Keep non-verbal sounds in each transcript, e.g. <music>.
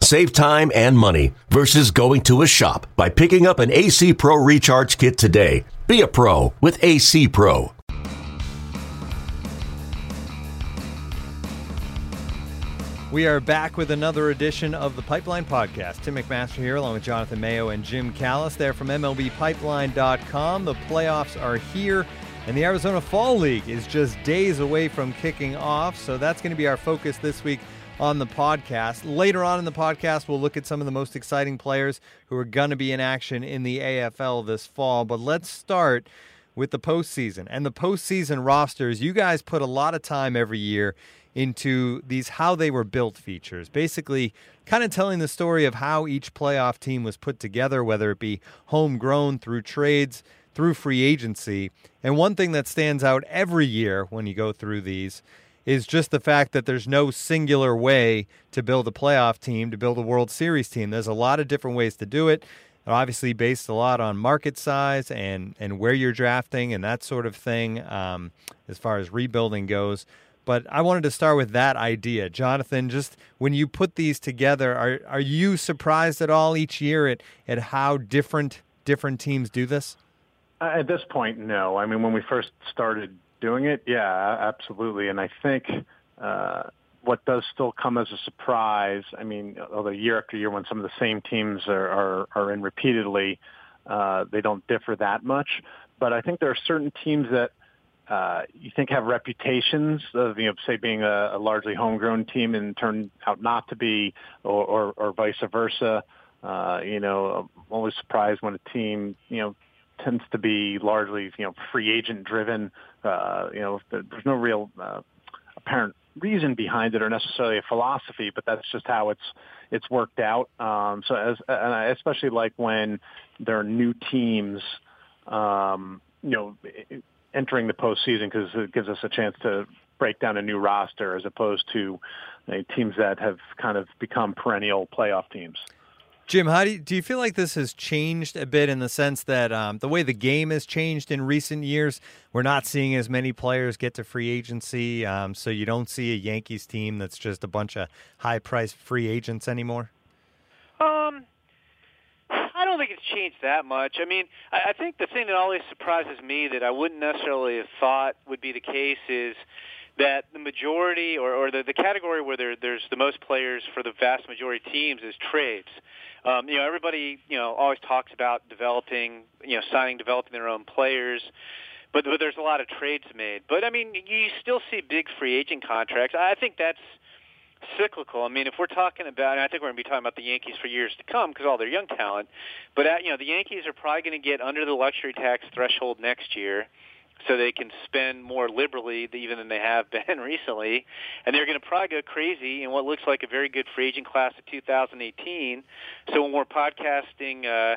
Save time and money versus going to a shop by picking up an AC Pro Recharge Kit today. Be a pro with AC Pro. We are back with another edition of the Pipeline Podcast. Tim McMaster here, along with Jonathan Mayo and Jim Callis. There from MLBPipeline.com. The playoffs are here, and the Arizona Fall League is just days away from kicking off. So that's going to be our focus this week on the podcast. Later on in the podcast, we'll look at some of the most exciting players who are going to be in action in the AFL this fall. But let's start with the postseason and the postseason rosters. You guys put a lot of time every year into these how they were built features. Basically, kind of telling the story of how each playoff team was put together, whether it be homegrown through trades, through free agency. And one thing that stands out every year when you go through these is just the fact that there's no singular way to build a playoff team, to build a World Series team. There's a lot of different ways to do it. Obviously, based a lot on market size and, and where you're drafting and that sort of thing um, as far as rebuilding goes. But I wanted to start with that idea. Jonathan, just when you put these together, are, are you surprised at all each year at, at how different different teams do this? Uh, at this point, no. I mean, when we first started doing it, yeah, absolutely. And I think uh, what does still come as a surprise, I mean, although year after year when some of the same teams are, are, are in repeatedly, uh, they don't differ that much. But I think there are certain teams that – uh, you think have reputations of, you know, say being a, a largely homegrown team and turn out not to be, or, or, or vice versa. Uh, you know, I'm always surprised when a team, you know, tends to be largely, you know, free agent driven. Uh, you know, there's no real uh, apparent reason behind it or necessarily a philosophy, but that's just how it's it's worked out. Um, so as and I especially like when there are new teams, um, you know, entering the postseason because it gives us a chance to break down a new roster as opposed to uh, teams that have kind of become perennial playoff teams. Jim, how do you, do you feel like this has changed a bit in the sense that um, the way the game has changed in recent years? We're not seeing as many players get to free agency, um, so you don't see a Yankees team that's just a bunch of high-priced free agents anymore. Um, I don't think it's changed that much. I mean, I, I think the thing that always surprises me that I wouldn't necessarily have thought would be the case is that the majority or, or the, the category where there, there's the most players for the vast majority of teams is trades. Um, you know, everybody, you know, always talks about developing, you know, signing, developing their own players. But, but there's a lot of trades made. But I mean, you still see big free agent contracts. I think that's cyclical. I mean, if we're talking about, and I think we're going to be talking about the Yankees for years to come because all their young talent, but at, you know, the Yankees are probably going to get under the luxury tax threshold next year, so they can spend more liberally even than they have <laughs> been recently, and they're going to probably go crazy in what looks like a very good free agent class of 2018. So when we're podcasting. uh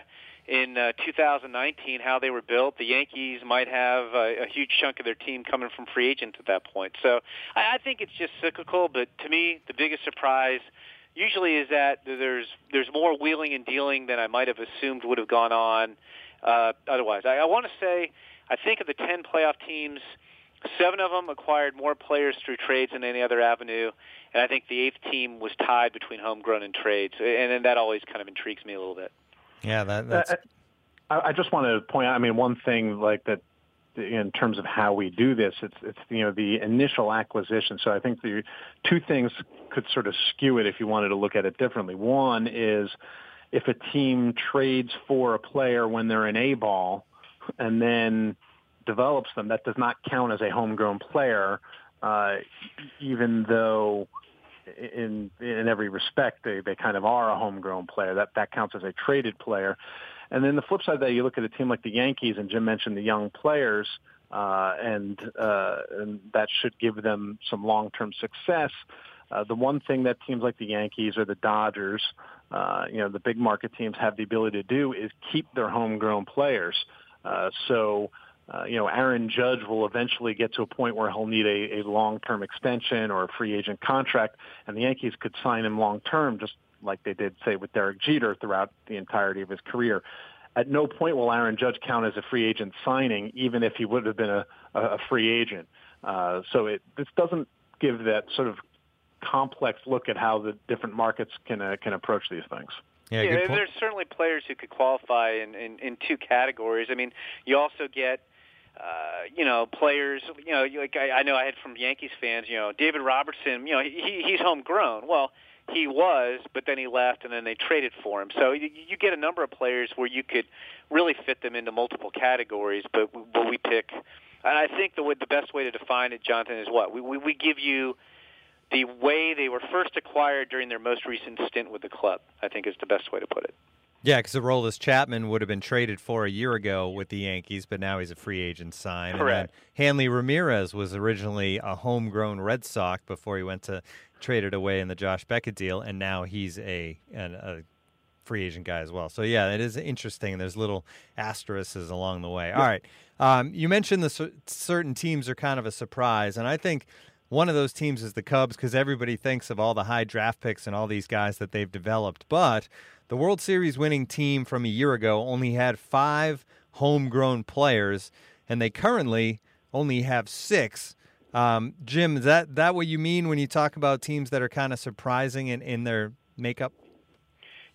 in uh, 2019 how they were built. The Yankees might have a, a huge chunk of their team coming from free agents at that point. So I, I think it's just cyclical. But to me, the biggest surprise usually is that there's there's more wheeling and dealing than I might have assumed would have gone on uh, otherwise. I, I want to say I think of the 10 playoff teams. Seven of them acquired more players through trades than any other avenue, and I think the eighth team was tied between homegrown and trades, and, and that always kind of intrigues me a little bit. Yeah, that, that's. I, I just want to point out. I mean, one thing like that in terms of how we do this, it's it's you know the initial acquisition. So I think the two things could sort of skew it if you wanted to look at it differently. One is if a team trades for a player when they're in A ball and then develops them, that does not count as a homegrown player, uh, even though in in every respect they they kind of are a homegrown player. That that counts as a traded player. And then the flip side of that, you look at a team like the Yankees, and Jim mentioned the young players, uh, and uh, and that should give them some long-term success. Uh, the one thing that teams like the Yankees or the Dodgers, uh, you know, the big market teams have the ability to do is keep their homegrown players. Uh, so uh, you know, Aaron Judge will eventually get to a point where he'll need a, a long-term extension or a free agent contract, and the Yankees could sign him long-term, just like they did, say, with Derek Jeter throughout the entirety of his career. At no point will Aaron Judge count as a free agent signing, even if he would have been a, a free agent. Uh, so it this doesn't give that sort of complex look at how the different markets can uh, can approach these things. Yeah, yeah there's certainly players who could qualify in, in in two categories. I mean, you also get uh, you know, players, you know, like I, I know I had from Yankees fans, you know, David Robertson, you know, he, he's homegrown. Well, he was, but then he left, and then they traded for him. So you, you get a number of players where you could really fit them into multiple categories, but but we pick. And I think the way, the best way to define it, Jonathan, is what we, we we give you the way they were first acquired during their most recent stint with the club. I think is the best way to put it. Yeah, because Aroldis Chapman would have been traded for a year ago with the Yankees, but now he's a free agent sign. Correct. And Hanley Ramirez was originally a homegrown Red Sox before he went to traded away in the Josh Beckett deal, and now he's a, an, a free agent guy as well. So yeah, it is interesting. There's little asterisks along the way. All right, um, you mentioned the certain teams are kind of a surprise, and I think one of those teams is the Cubs because everybody thinks of all the high draft picks and all these guys that they've developed, but the World Series winning team from a year ago only had five homegrown players, and they currently only have six. Um, Jim, is that that what you mean when you talk about teams that are kind of surprising in, in their makeup?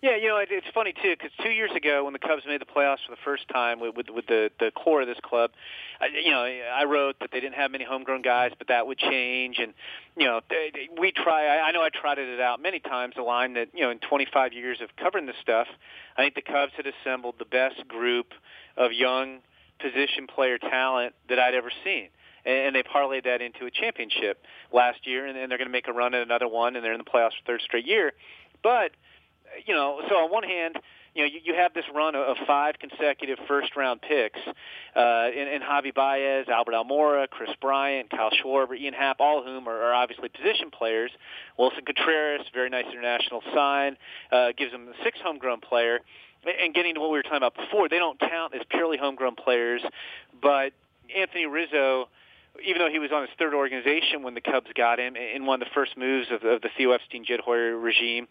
Yeah, you know, it, it's funny too because two years ago when the Cubs made the playoffs for the first time with with, with the the core of this club, I, you know, I wrote that they didn't have many homegrown guys, but that would change. And you know, they, they, we try. I, I know I trotted it out many times. The line that you know, in 25 years of covering this stuff, I think the Cubs had assembled the best group of young position player talent that I'd ever seen and they parlayed that into a championship last year, and they're going to make a run at another one, and they're in the playoffs for third straight year. But you know, so on one hand, you know, you, you have this run of, five consecutive first-round picks uh, in, in Javi Baez, Albert Almora, Kris Bryant, Kyle Schwarber, Ian Happ, all of whom are, are obviously position players. Willson Contreras, very nice international sign, uh, gives them a six homegrown player. And getting to what we were talking about before, they don't count as purely homegrown players, but Anthony Rizzo even though he was on his third organization when the Cubs got him in one of the first moves of, of the Theo Epstein Jed Hoyer regime,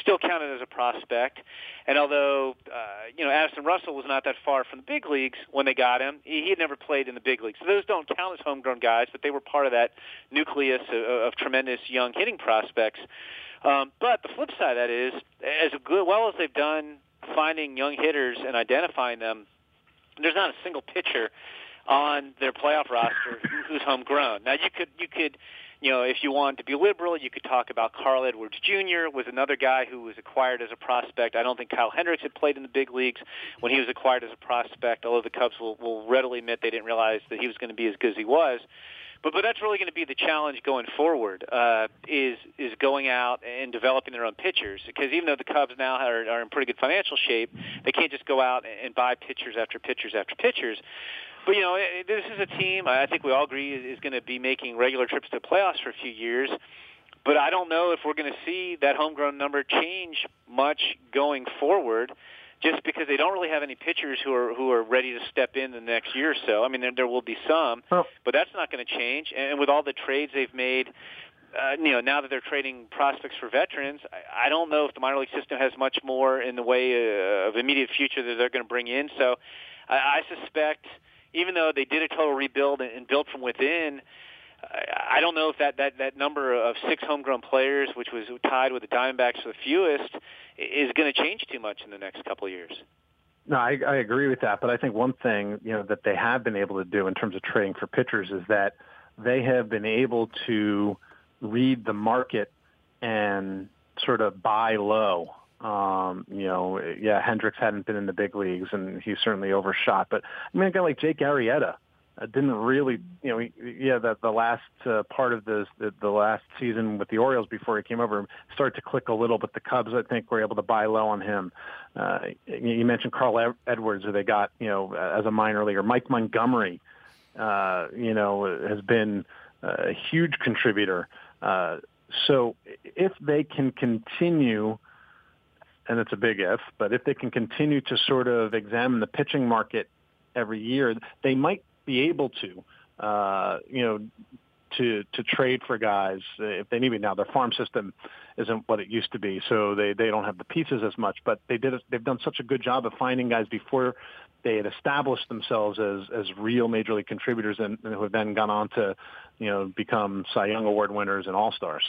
still counted as a prospect. And although uh, you know Addison Russell was not that far from the big leagues when they got him, he, he had never played in the big leagues. So those don't count as homegrown guys, but they were part of that nucleus of, of tremendous young hitting prospects. Um, but the flip side of that is, as good, well as they've done finding young hitters and identifying them, there's not a single pitcher on their playoff roster who's homegrown. Now you could you could you know, if you want to be liberal, you could talk about Carl Edwards Jr. was another guy who was acquired as a prospect. I don't think Kyle Hendricks had played in the big leagues when he was acquired as a prospect, although the Cubs will, will readily admit they didn't realize that he was going to be as good as he was. But but that's really going to be the challenge going forward uh, is is going out and developing their own pitchers because even though the Cubs now are, are in pretty good financial shape, they can't just go out and buy pitchers after pitchers after pitchers. But you know, this is a team I think we all agree is going to be making regular trips to the playoffs for a few years. But I don't know if we're going to see that homegrown number change much going forward, just because they don't really have any pitchers who are who are ready to step in the next year or so. I mean, there, there will be some, oh. but that's not going to change. And with all the trades they've made, uh, you know, now that they're trading prospects for veterans, I, I don't know if the minor league system has much more in the way uh, of immediate future that they're going to bring in. So, I, I suspect even though they did a total rebuild and, built from within, I, I don't know if that, that, that number of six homegrown players, which was tied with the Diamondbacks for the fewest, is going to change too much in the next couple of years. No, I, I agree with that. But I think one thing you know that they have been able to do in terms of trading for pitchers is that they have been able to read the market and sort of buy low um, you know, yeah, Hendricks hadn't been in the big leagues, and he certainly overshot. But I mean, a guy like Jake Arrieta uh, didn't really, you know, he, yeah, the the last uh, part of the, the the last season with the Orioles before he came over started to click a little, but the Cubs, I think, were able to buy low on him. Uh, you mentioned Carl Edwards, who they got, you know, as a minor leaguer. Mike Montgomery, uh, you know, has been a huge contributor. Uh, so if they can continue and it's a big if, but if they can continue to sort of examine the pitching market every year, they might be able to, uh, you know, to to trade for guys if they need it. Now their farm system isn't what it used to be, so they they don't have the pieces as much. But they did they've done such a good job of finding guys before they had established themselves as as real major league contributors and, and who have then gone on to you know become Cy Young Award winners and All Stars.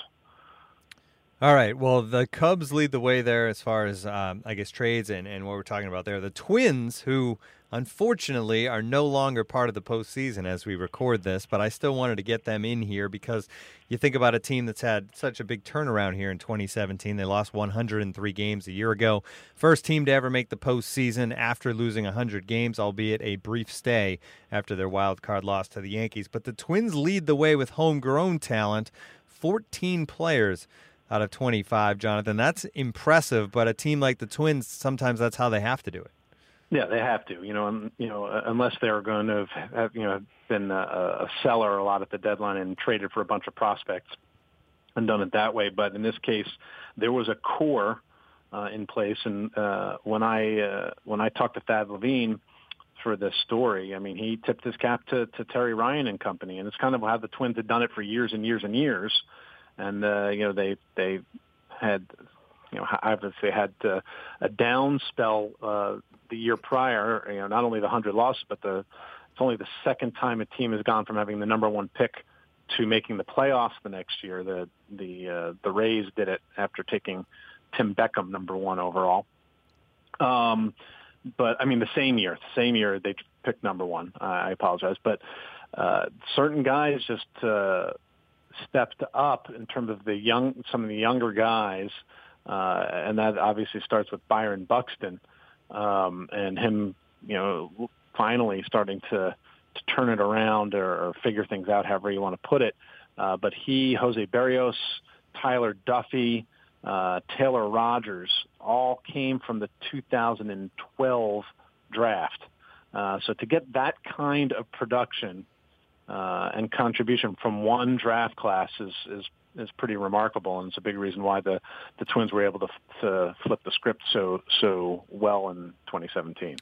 All right. Well, the Cubs lead the way there as far as, um, I guess, trades and, and what we're talking about there. The Twins, who unfortunately are no longer part of the postseason as we record this, but I still wanted to get them in here because you think about a team that's had such a big turnaround here in 2017. They lost 103 games a year ago. First team to ever make the postseason after losing 100 games, albeit a brief stay after their wild card loss to the Yankees. But the Twins lead the way with homegrown talent 14 players out of 25, Jonathan. That's impressive, but a team like the Twins, sometimes that's how they have to do it. Yeah, they have to. You know, um, you know, uh, unless they're going to have, you know, been a, a seller a lot at the deadline and traded for a bunch of prospects and done it that way. But in this case, there was a core uh, in place, and uh, when I uh, when I talked to Thad Levine for this story, I mean, he tipped his cap to, to Terry Ryan and company, and it's kind of how the Twins had done it for years and years and years and uh, you know they they had you know obviously had uh, a down spell uh, the year prior. You know, not only the hundred losses, but the it's only the second time a team has gone from having the number one pick to making the playoffs the next year. The the uh, the Rays did it after taking Tim Beckham number one overall. Um, but I mean the same year, the same year they picked number one. I apologize, but uh, certain guys just uh, stepped up in terms of the young, some of the younger guys, uh, and that obviously starts with Byron Buxton um, and him, you know, finally starting to to turn it around or, or figure things out, however you want to put it. Uh, but he, Jose Berrios, Tyler Duffey, uh, Taylor Rogers, all came from the 2012 draft. Uh, so to get that kind of production uh, and contribution from one draft class is, is is pretty remarkable, and it's a big reason why the the Twins were able to, to flip the script so so well in 2017.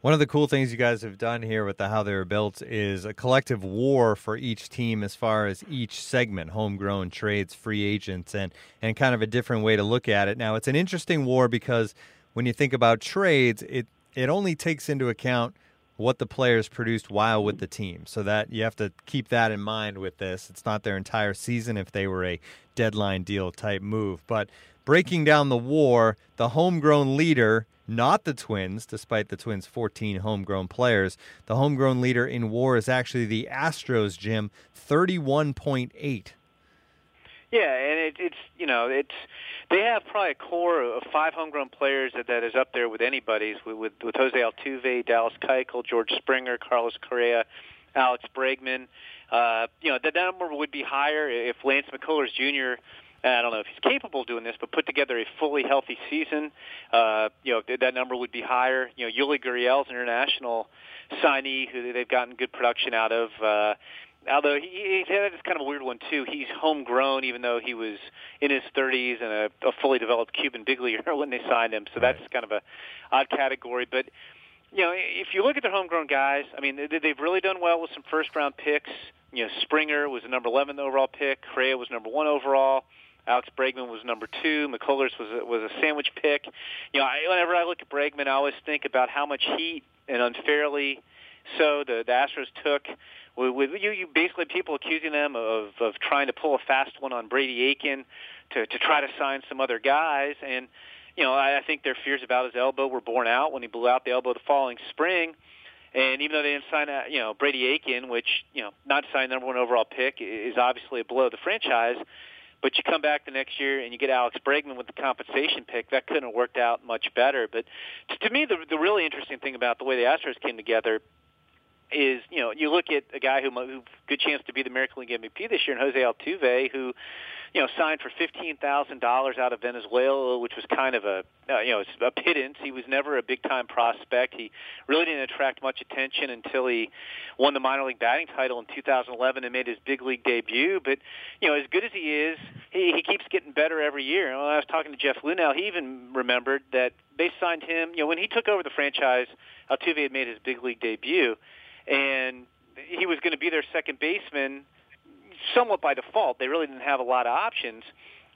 One of the cool things you guys have done here with the how they were built is a collective WAR for each team as far as each segment, homegrown trades, free agents, and and kind of a different way to look at it. Now it's an interesting WAR because when you think about trades, it it only takes into account what the players produced while with the team. So that you have to keep that in mind with this. It's not their entire season if they were a deadline deal type move. But breaking down the WAR, the homegrown leader, not the Twins, despite the Twins' 14 homegrown players, the homegrown leader in WAR is actually the Astros, Jim, 31.8. Yeah, and it, it's you know it's they have probably a core of five homegrown players that, that is up there with anybody's with, with, with Jose Altuve, Dallas Keuchel, George Springer, Carlos Correa, Alex Bregman. Uh, you know, that number would be higher if Lance McCullers Jr. I don't know if he's capable of doing this, but put together a fully healthy season, uh, you know, that number would be higher. You know, Yuli Gurriel's international signee who they've gotten good production out of. Uh, although he, he that's kind of a weird one too. He's homegrown, even though he was in his 30s and a, a fully developed Cuban big leaguer <laughs> when they signed him. So that's kind of a odd category. But you know, if you look at their homegrown guys, I mean, they, they've really done well with some first round picks. You know, Springer was the number 11 overall pick. Correa was number one overall. Alex Bregman was number two. McCullers was a, was a sandwich pick. You know, I, whenever I look at Bregman, I always think about how much heat and unfairly so the, the Astros took with, you, you basically people accusing them of of trying to pull a fast one on Brady Aiken to to try to sign some other guys, and you know I, I think their fears about his elbow were borne out when he blew out the elbow the following spring. And even though they didn't sign, uh, you know, Brady Aiken, which you know, not to sign number one overall pick is obviously a blow to the franchise. But you come back the next year and you get Alex Bregman with the compensation pick. That couldn't have worked out much better. But to me, the the really interesting thing about the way the Astros came together is you know you look at a guy who who good chance to be the American League MVP this year, and Jose Altuve, who you know signed for fifteen thousand dollars out of Venezuela, which was kind of a uh, you know a pittance. He was never a big time prospect. He really didn't attract much attention until he won the minor league batting title in 2011 and made his big league debut. But you know as good as he is, he, he keeps getting better every year. And when I was talking to Jeff Luhnow, he even remembered that they signed him. You know when he took over the franchise, Altuve had made his big league debut and he was going to be their second baseman somewhat by default. They really didn't have a lot of options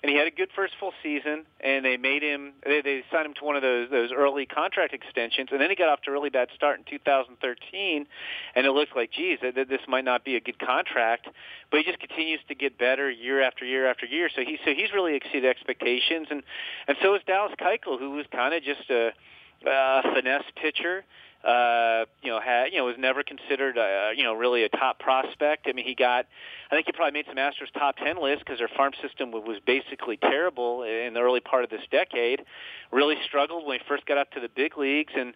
and he had a good first full season, and they made him. They, they signed him to one of those those early contract extensions, and then he got off to a really bad start in 2013, and it looked like, geez, that, this might not be a good contract. But he just continues to get better year after year after year. So he so he's really exceeded expectations, and and so is Dallas Keuchel, who was kind of just a, a finesse pitcher uh, you know, had you know was never considered uh, you know really a top prospect. I mean, he got I think he probably made some Astros top ten list because their farm system was basically terrible in the early part of this decade. Really struggled when he first got up to the big leagues, and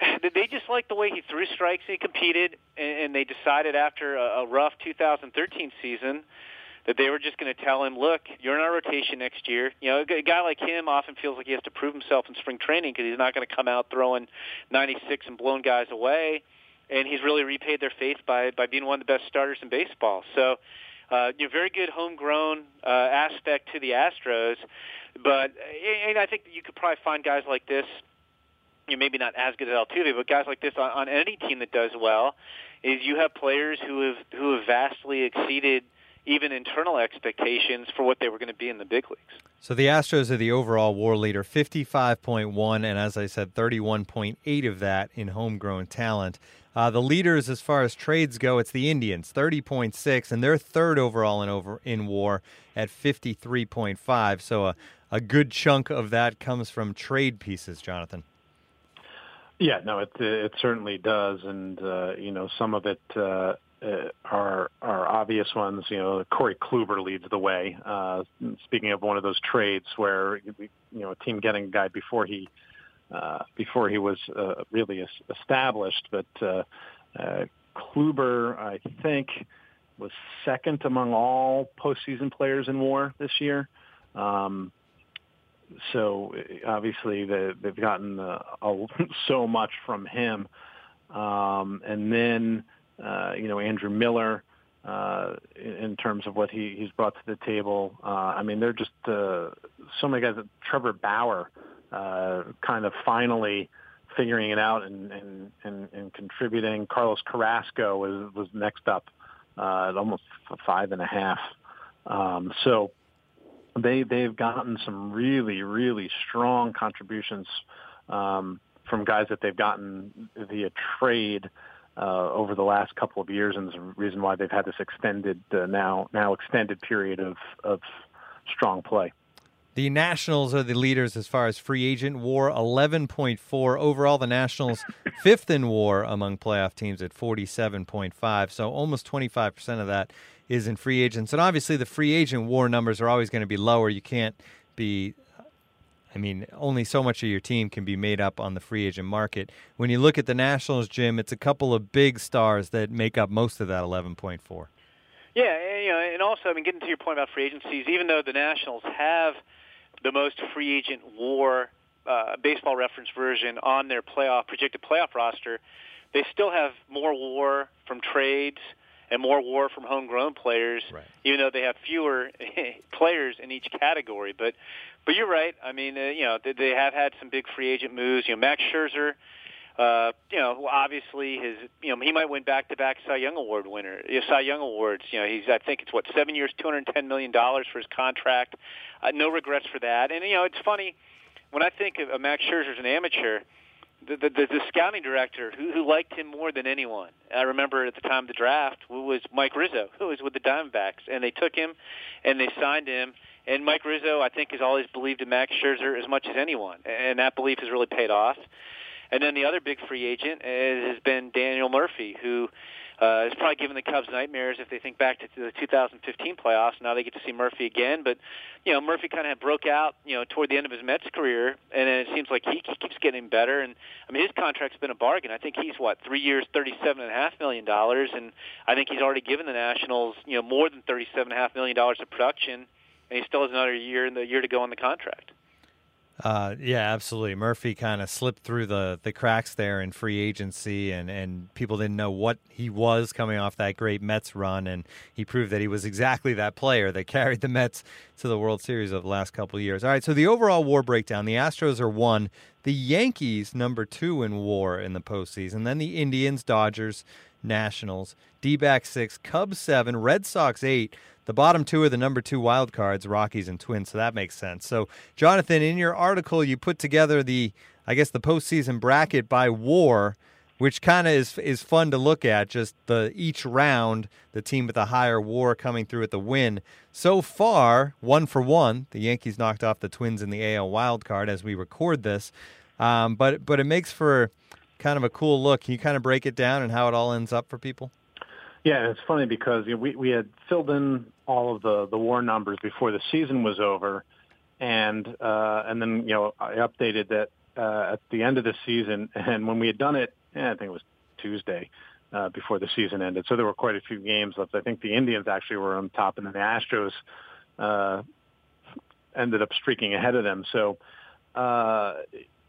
<sighs> they just liked the way he threw strikes and he competed. And they decided after a rough 2013 season that they were just going to tell him, look, you're in our rotation next year. You know, a guy like him often feels like he has to prove himself in spring training because he's not going to come out throwing 96 and blowing guys away. And he's really repaid their faith by by being one of the best starters in baseball. So, uh, you know, very good homegrown uh, aspect to the Astros. But and I think you could probably find guys like this you know, maybe not as good as Altuve, but guys like this on, on any team that does well, is you have players who have who have vastly exceeded even internal expectations for what they were going to be in the big leagues. So the Astros are the overall WAR leader, 55.1, and as I said, 31.8 of that in homegrown talent. Uh, the leaders, as far as trades go, it's the Indians, 30.6, and they're third overall in over in WAR at 53.5. So a, a good chunk of that comes from trade pieces, Jonathan. Yeah, no, it it certainly does, and uh, you know some of it uh, uh, are are obvious ones. You know, Corey Kluber leads the way. Uh, speaking of one of those trades where you know a team getting a guy before he uh, before he was uh, really established, but uh, uh, Kluber, I think, was second among all postseason players in WAR this year. Um, so obviously they, they've gotten uh, <laughs> so much from him, um, and then uh, you know, Andrew Miller, uh, in terms of what he, he's brought to the table. Uh, I mean, they're just uh, so many guys. Trevor Bauer, uh, kind of finally figuring it out and, and, and, and contributing. Carlos Carrasco was, was next up uh, at almost five and a half. Um, so they they've gotten some really really strong contributions um, from guys that they've gotten via trade uh, over the last couple of years, and the reason why they've had this extended uh, now now extended period of of strong play. The Nationals are the leaders as far as free agent WAR, 11.4 overall. The Nationals <laughs> fifth in WAR among playoff teams at 47.5. So almost 25% of that is in free agents. And obviously, the free agent WAR numbers are always going to be lower. You can't be I mean, only so much of your team can be made up on the free agent market. When you look at the Nationals, Jim, it's a couple of big stars that make up most of that 11.4. Yeah, and, you know, and also, I mean, getting to your point about free agencies, even though the Nationals have the most free agent WAR uh, baseball reference version on their playoff projected playoff roster, they still have more WAR from trades and more WAR from homegrown players, right. even though they have fewer <laughs> players in each category. But but you're right. I mean, uh, you know, they, they have had some big free agent moves. You know, Max Scherzer. Uh, you know, obviously his, you know, he might win back-to-back Cy Young Award winner, Cy Young Awards. You know, he's, I think it's what seven years, two hundred ten million dollars for his contract. Uh, no regrets for that. And you know, it's funny when I think of, of Max Scherzer as an amateur the, the, the, the scouting director who, who liked him more than anyone. I remember at the time of the draft was Mike Rizzo, who was with the Diamondbacks, and they took him and they signed him. And Mike Rizzo, I think, has always believed in Max Scherzer as much as anyone, and that belief has really paid off. And then the other big free agent has been Daniel Murphy, who uh, it's probably given the Cubs nightmares if they think back to the 2015 playoffs. Now they get to see Murphy again, but you know Murphy kind of broke out, you know, toward the end of his Mets career, and it seems like he, he keeps getting better. And I mean, his contract's been a bargain. I think he's what three years, thirty-seven and a half million dollars, and I think he's already given the Nationals, you know, more than thirty-seven and a half million dollars of production, and he still has another year in the year to go on the contract. Uh, yeah, absolutely. Murphy kind of slipped through the, the cracks there in free agency, and, and people didn't know what he was coming off that great Mets run, and he proved that he was exactly that player that <laughs> carried the Mets to the World Series of the last couple years. All right, so the overall WAR breakdown: the Astros are one, The Yankees, number two in WAR in the postseason. Then the Indians, Dodgers, Nationals, D-backs six, Cubs seven, Red Sox eight. The bottom two are the number two wild cards, Rockies and Twins. So that makes sense. So, Jonathan, in your article, you put together the, I guess, the postseason bracket by WAR which kind of is is fun to look at. Just the each round, the team with the higher WAR coming through at the win. So far, one for one. The Yankees knocked off the Twins in the AL wild card as we record this, um, but but it makes for kind of a cool look. Can you kind of break it down and how it all ends up for people? Yeah, it's funny because you know, we we had filled in all of the the WAR numbers before the season was over, and uh, and then you know I updated that uh, at the end of the season, <laughs> and when we had done it yeah, I think it was Tuesday uh, before the season ended. So there were quite a few games left. I think the Indians actually were on top, and then the Astros uh, ended up streaking ahead of them. So, uh,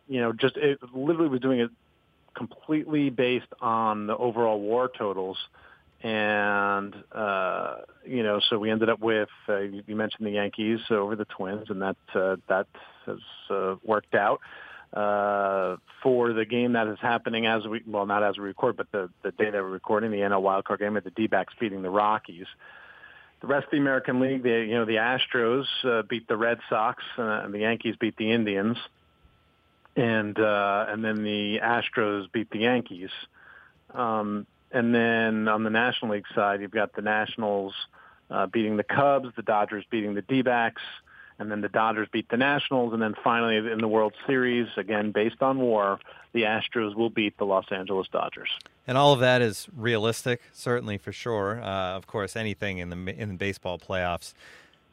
you know, just it literally was doing it completely based on the overall WAR totals. And, uh, you know, so we ended up with, uh, you mentioned the Yankees over the Twins, and that, uh, that has uh, worked out uh, for the game that is happening as we, well, not as we record, but the, the day that we're recording, the NL wildcard game at the D-backs beating the Rockies. The rest of the American League, the, you know, the Astros uh, beat the Red Sox, uh, and the Yankees beat the Indians, and uh, and then the Astros beat the Yankees. Um, and then on the National League side, you've got the Nationals uh, beating the Cubs, the Dodgers beating the D-backs, and then the Dodgers beat the Nationals, and then finally in the World Series, again based on WAR, the Astros will beat the Los Angeles Dodgers. And all of that is realistic, certainly for sure. Uh, of course, anything in the in the baseball playoffs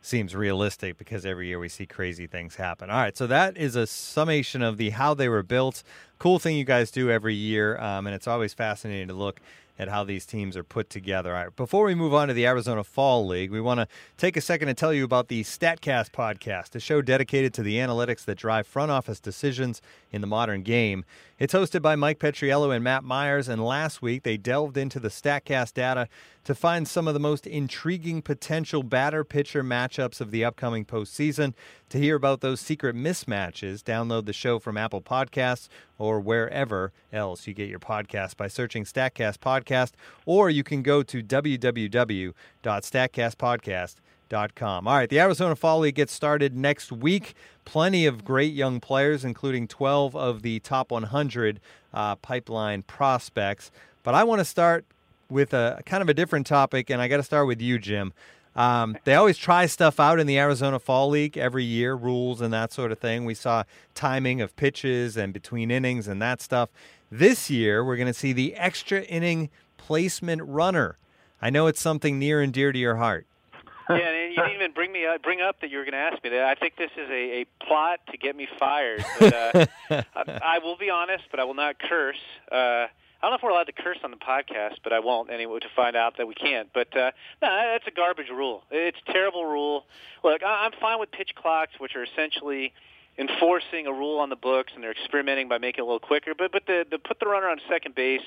seems realistic because every year we see crazy things happen. All right, so that is a summation of the how they were built. Cool thing you guys do every year, um, and it's always fascinating to look at how these teams are put together. Before we move on to the Arizona Fall League, we want to take a second to tell you about the StatCast podcast, a show dedicated to the analytics that drive front office decisions in the modern game. It's hosted by Mike Petriello and Matt Myers, and last week they delved into the StatCast data to find some of the most intriguing potential batter pitcher matchups of the upcoming postseason. To hear about those secret mismatches, download the show from Apple Podcasts or wherever else you get your podcast by searching StatCast Podcast, or you can go to www.statcastpodcast.com. All right, the Arizona Fall League gets started next week. Plenty of great young players, including 12 of the top 100 uh, pipeline prospects. But I want to start with a kind of a different topic, and I got to start with you, Jim. Um, they always try stuff out in the Arizona Fall League every year, rules and that sort of thing. We saw timing of pitches and between innings and that stuff. This year, we're going to see the extra inning placement runner. I know it's something near and dear to your heart. yeah, and you didn't even bring me up, bring up that you were going to ask me that. I think this is a, a plot to get me fired. But, uh, <laughs> I, I will be honest, but I will not curse. Uh, I don't know if we're allowed to curse on the podcast, but I won't anyway to find out that we can't. But uh, no, that's a garbage rule. It's a terrible rule. Look, I'm fine with pitch clocks, which are essentially enforcing a rule on the books, and they're experimenting by making it a little quicker. But but the, the put the runner on second base,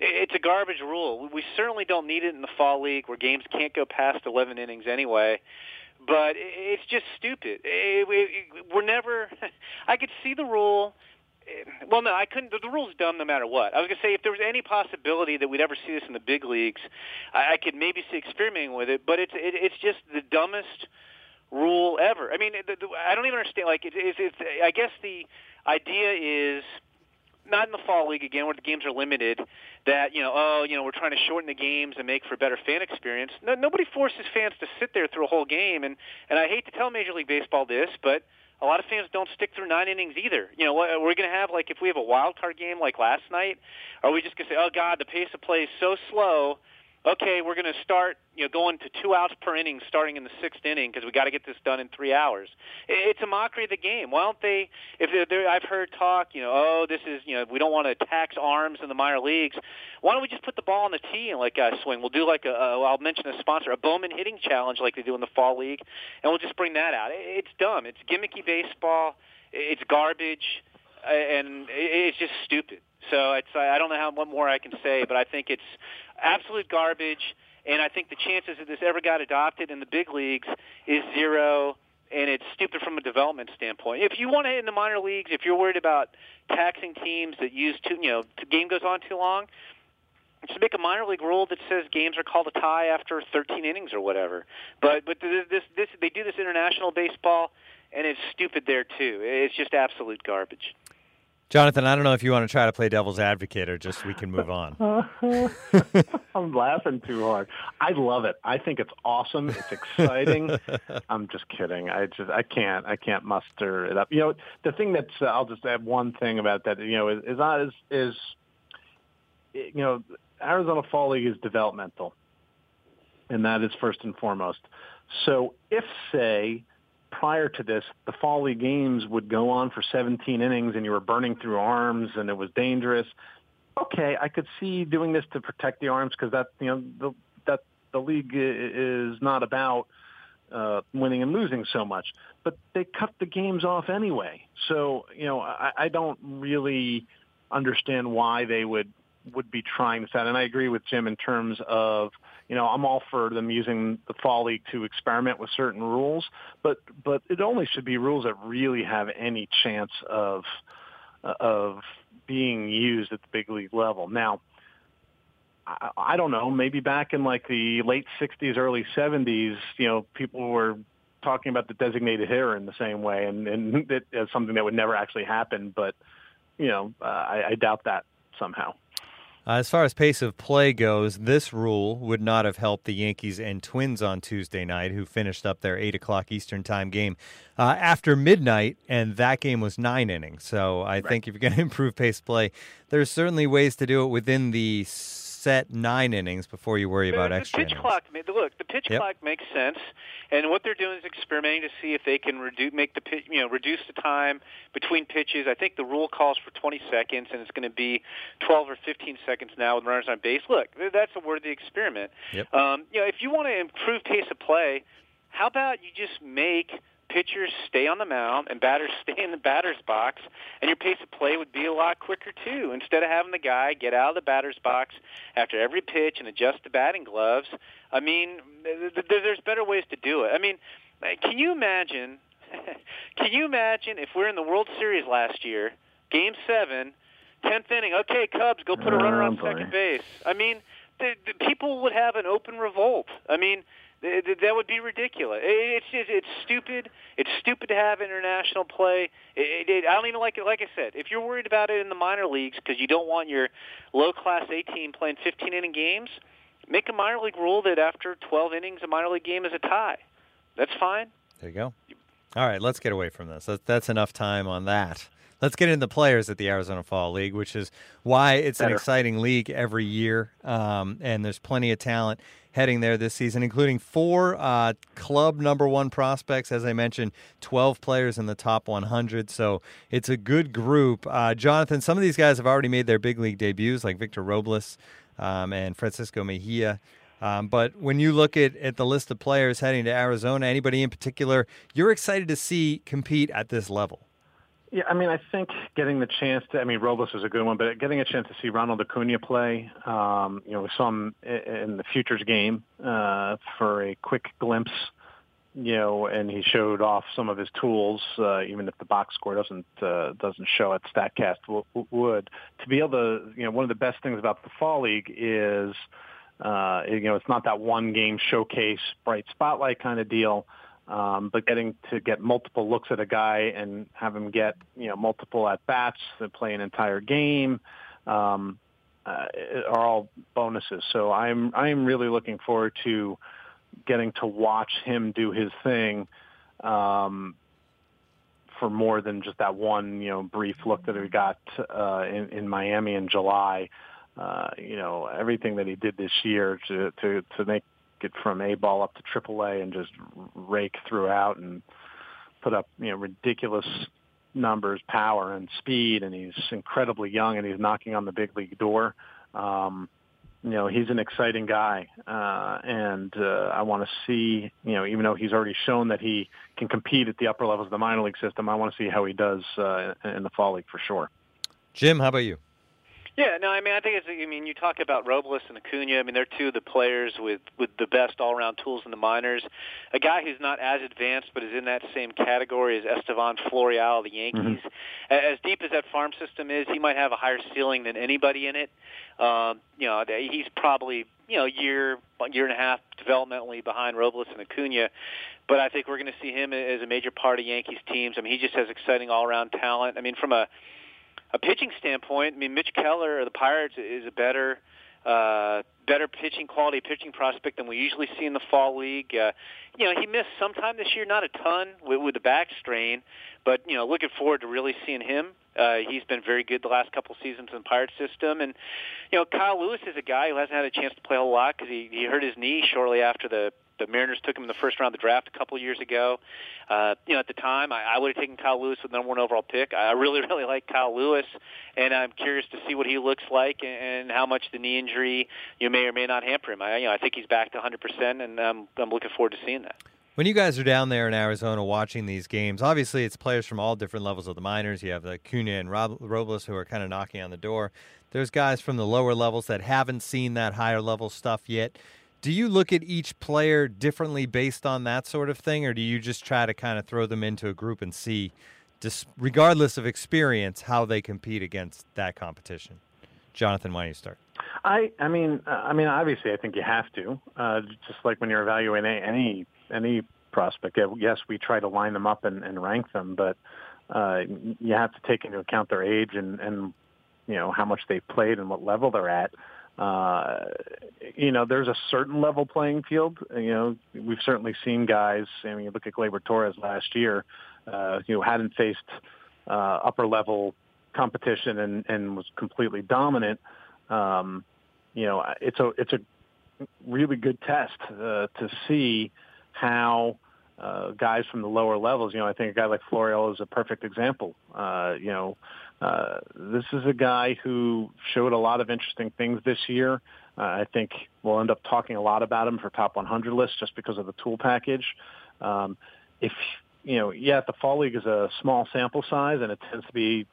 it's a garbage rule. We certainly don't need it in the fall league where games can't go past 11 innings anyway but it's just stupid. We're never. <laughs> I could see the rule well, no, I couldn't. The, the rule's dumb no matter what. I was gonna say if there was any possibility that we'd ever see this in the big leagues, I, I could maybe see experimenting with it. But it's it, it's just the dumbest rule ever. I mean, the, the, I don't even understand. Like, it, it, it, I guess the idea is not in the fall league again, where the games are limited. That you know, oh, you know, we're trying to shorten the games and make for a better fan experience. No, nobody forces fans to sit there through a whole game, and and I hate to tell Major League Baseball this, but a lot of fans don't stick through nine innings either. You know, we're going to have like if we have a wild card game like last night, are we just going to say, "Oh God, the pace of play is so slow"? Okay, we're going to start, you know, going to two outs per inning starting in the sixth inning because we got to get this done in three hours. It's a mockery of the game. Why don't they? If they're, they're, I've heard talk, you know, oh, this is, you know, we don't want to tax arms in the minor leagues. Why don't we just put the ball on the tee and let guys uh, swing? We'll do like a, a I'll mention a sponsor, a Bowman hitting challenge like they do in the fall league, and we'll just bring that out. It's dumb. It's gimmicky baseball. It's garbage, and it's just stupid. So it's I don't know how what more I can say, but I think it's absolute garbage. And I think the chances that this ever got adopted in the big leagues is zero. and it's stupid from a development standpoint. If you want to in the minor leagues, if you're worried about taxing teams that use too, you know, the game goes on too long, just make a minor league rule that says games are called a tie after 13 innings or whatever. But but this, this they do this international baseball, and it's stupid there too. It's just absolute garbage. Jonathan, I don't know if you want to try to play devil's advocate or just we can move on. <laughs> I'm laughing too hard. I love it. I think it's awesome. It's exciting. <laughs> I'm just kidding. I just I can't I can't muster it up. You know, the thing that's uh, I'll just add one thing about that. You know, is is not is, is you know Arizona Fall League is developmental, and that is first and foremost. So if say prior to this, the fall league games would go on for 17 innings and you were burning through arms and it was dangerous. Okay, I could see doing this to protect the arms because that you know the, that the league is not about uh, winning and losing so much. But they cut the games off anyway, so you know I, I don't really understand why they would would be trying this out. And I agree with Jim in terms of, you know, I'm all for them using the fall league to experiment with certain rules, but but it only should be rules that really have any chance of of being used at the big league level. Now, I, I don't know, maybe back in like the late 60s, early 70s, you know, people were talking about the designated hitter in the same way, and, and <laughs> as something that would never actually happen. But you know, uh, I, I doubt that somehow. Uh, as far as pace of play goes, this rule would not have helped the Yankees and Twins on Tuesday night, who finished up their 8 o'clock Eastern Time game uh, after midnight, and that game was nine innings. So I right. think if you're going <laughs> to improve pace of play, there's certainly ways to do it within the set nine innings before you worry about the, extra. The pitch innings. clock, look, the pitch yep. clock makes sense, and what they're doing is experimenting to see if they can reduce, make the pitch, you know, reduce the time between pitches. I think the rule calls for 20 seconds, and it's going to be 12 or 15 seconds now with runners on base. Look, that's a worthy experiment. Yep. Um, you know, if you want to improve pace of play, how about you just make pitchers stay on the mound and batters <laughs> stay in the batter's box, and your pace of play would be a lot quicker too. Instead of having the guy get out of the batter's box after every pitch and adjust the batting gloves, I mean, there's better ways to do it. I mean, eh, can you imagine? <laughs> Can you imagine if we're in the World Series last year, Game Seven, tenth inning? Okay, Cubs, go put a runner on oh, second base. I mean, the, the people would have an open revolt. I mean, that would be ridiculous. It's just, it's stupid. It's stupid to have international play. It, it, I don't even like it. Like I said, if you're worried about it in the minor leagues because you don't want your low class A team playing 15 inning games, make a minor league rule that after 12 innings, a minor league game is a tie. That's fine. There you go. All right, let's get away from this. That's enough time on that. Let's get into the players at the Arizona Fall League, which is why it's Better. an exciting league every year, um, and there's plenty of talent heading there this season, including four uh, club number one prospects. As I mentioned, 12 players in the top 100. So it's a good group. Uh, Jonathan, some of these guys have already made their big league debuts, like Victor Robles um, and Francisco Mejia. Um, but when you look at, at the list of players heading to Arizona, anybody in particular you're excited to see compete at this level? Yeah, I mean, I think getting the chance to, I mean, Robles is a good one, but getting a chance to see Ronald Acuna play, um, you know, we saw him in the Futures game uh, for a quick glimpse, you know, and he showed off some of his tools, uh, even if the box score doesn't uh, doesn't show it. Statcast w- would to be able to, you know, one of the best things about the fall league is, uh, you know, it's not that one game showcase, bright spotlight kind of deal um, but getting to get multiple looks at a guy and have him get you know multiple at bats play an entire game um, uh, are all bonuses. So I'm I'm really looking forward to getting to watch him do his thing um, for more than just that one you know brief look that we got uh, in, in Miami in July. Uh, you know everything that he did this year to to to make it from A ball up to Triple A and just rake throughout and put up you know ridiculous numbers, power and speed, and he's incredibly young and he's knocking on the big league door. Um, you know, he's an exciting guy, uh, and uh, I want to see, you know, even though he's already shown that he can compete at the upper levels of the minor league system, I want to see how he does uh, in the fall league for sure. Jim, how about you? Yeah, no, I mean, I think it's. I mean, you talk about Robles and Acuna. I mean, they're two of the players with with the best all-around tools in the minors. A guy who's not as advanced, but is in that same category as Estevan Florial of the Yankees. Mm-hmm. As deep as that farm system is, he might have a higher ceiling than anybody in it. Um, you know, he's probably you know year year and a half developmentally behind Robles and Acuna, but I think we're going to see him as a major part of Yankees teams. I mean, he just has exciting all-around talent. I mean, from a a pitching standpoint, I mean, Mitch Keller of the Pirates is a better uh, better pitching quality pitching prospect than we usually see in the fall league. Uh, you know, he missed some time this year, not a ton with, with the back strain, but you know, looking forward to really seeing him. Uh, he's been very good the last couple seasons in the Pirates system, and you know, Kyle Lewis is a guy who hasn't had a chance to play a lot because he, he hurt his knee shortly after the the Mariners took him in the first round of the draft a couple years ago. Uh, you know, at the time, I, I would have taken Kyle Lewis with the number one overall pick. I really, <laughs> really like Kyle Lewis, and I'm curious to see what he looks like and, and how much the knee injury you may or may not hamper him. I, you know, I think he's back to 100%, and um, I'm looking forward to seeing that. When you guys are down there in Arizona watching these games, obviously it's players from all different levels of the minors. You have the Acuña and Rob- Robles who are kind of knocking on the door. There's guys from the lower levels that haven't seen that higher level stuff yet. Do you look at each player differently based on that sort of thing, or do you just try to kind of throw them into a group and see, regardless of experience, how they compete against that competition? Jonathan, why don't you start? I, I mean, uh, I mean, obviously, I think you have to. Uh, just like when you're evaluating any any prospect, yes, we try to line them up and, and rank them, but uh, you have to take into account their age and, and you know how much they've played and what level they're at uh, you know, there's a certain level playing field. You know, we've certainly seen guys. I mean, you look at Gleyber Torres last year. Uh, you know, hadn't faced uh, upper level competition and, and was completely dominant. Um, you know, it's a it's a really good test uh, to see how uh, guys from the lower levels. You know, I think a guy like Florial is a perfect example. Uh, you know, uh, this is a guy who showed a lot of interesting things this year. Uh, I think we'll end up talking a lot about him for top 100 lists just because of the tool package. Um, if you know, yeah, the fall league is a small sample size and it tends to be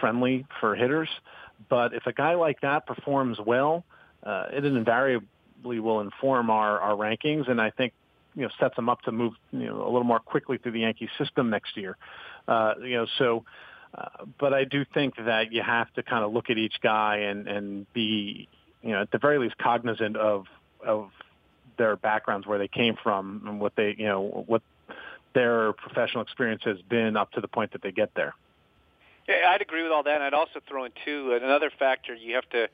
friendly for hitters. But if a guy like that performs well, uh, it invariably will inform our, our rankings, and I think you know sets them up to move you know a little more quickly through the Yankee system next year. Uh, you know, so but I do think that you have to kind of look at each guy and, and be, you know, at the very least cognizant of of their backgrounds, where they came from, and what they, you know, what their professional experience has been up to the point that they get there. Yeah, I'd agree with all that. And I'd also throw in too another factor. You have to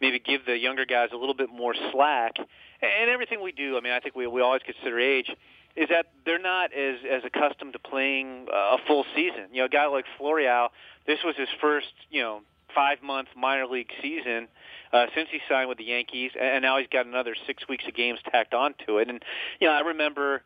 maybe give the younger guys a little bit more slack. And everything we do, I mean, I think we we always consider age is that they're not as as accustomed to playing a full season. You know, a guy like Florial, this was his first, you know, five month minor league season uh, since he signed with the Yankees, and now he's got another six weeks of games tacked onto it. And you know, I remember.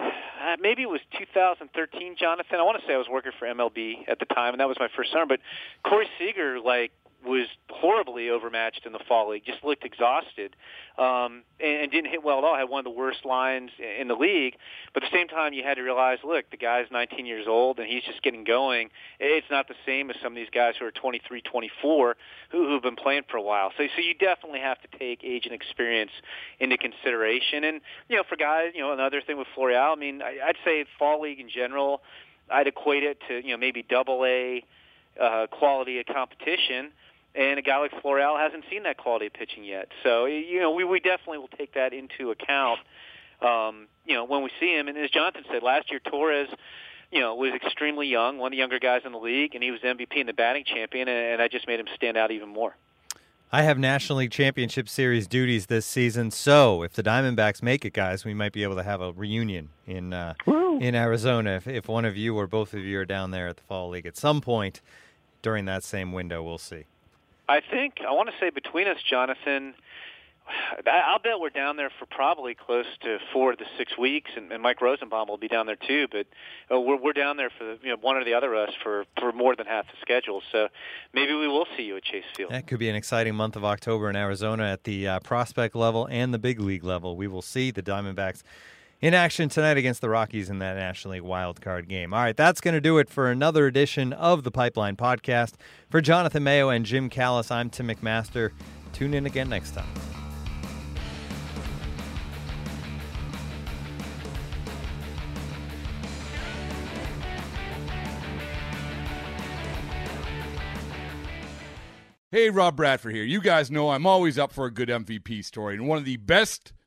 Uh, maybe it was 2013, Jonathan. I want to say I was working for MLB at the time, and that was my first summer. But Corey Seager, like, was horribly overmatched in the fall league. Just looked exhausted, um, and, and didn't hit well at all. Had one of the worst lines in the league. But at the same time, you had to realize, look, the guy's 19 years old and he's just getting going. It's not the same as some of these guys who are 23, 24 who, who've been playing for a while. So, so you definitely have to take age and experience into consideration. And you know, for guys, you know, another thing with Florial, I mean, I, I'd say fall league in general, I'd equate it to you know maybe double A uh, quality of competition and a guy like Florial hasn't seen that quality of pitching yet. So you know, we we definitely will take that into account. Um, you know, when we see him, and as Jonathan said last year, Torres, you know, was extremely young, one of the younger guys in the league, and he was MVP and the batting champion, and, and I just made him stand out even more. I have National League Championship Series duties this season, so if the Diamondbacks make it, guys, we might be able to have a reunion in uh, in Arizona. If, if one of you or both of you are down there at the Fall League at some point during that same window, we'll see. I think I want to say between us, Jonathan. I'll bet we're down there for probably close to four to six weeks, and, and Mike Rosenbaum will be down there too. But uh, we're we're down there for you know one or the other of us for for more than half the schedule. So maybe we will see you at Chase Field. That could be an exciting month of October in Arizona at the uh, prospect level and the big league level. We will see the Diamondbacks in action tonight against the Rockies in that National League wild card game. All right, that's going to do it for another edition of the Pipeline Podcast. For Jonathan Mayo and Jim Callis, I'm Tim McMaster. Tune in again next time. Hey, Rob Bradford here. You guys know I'm always up for a good MVP story, and one of the best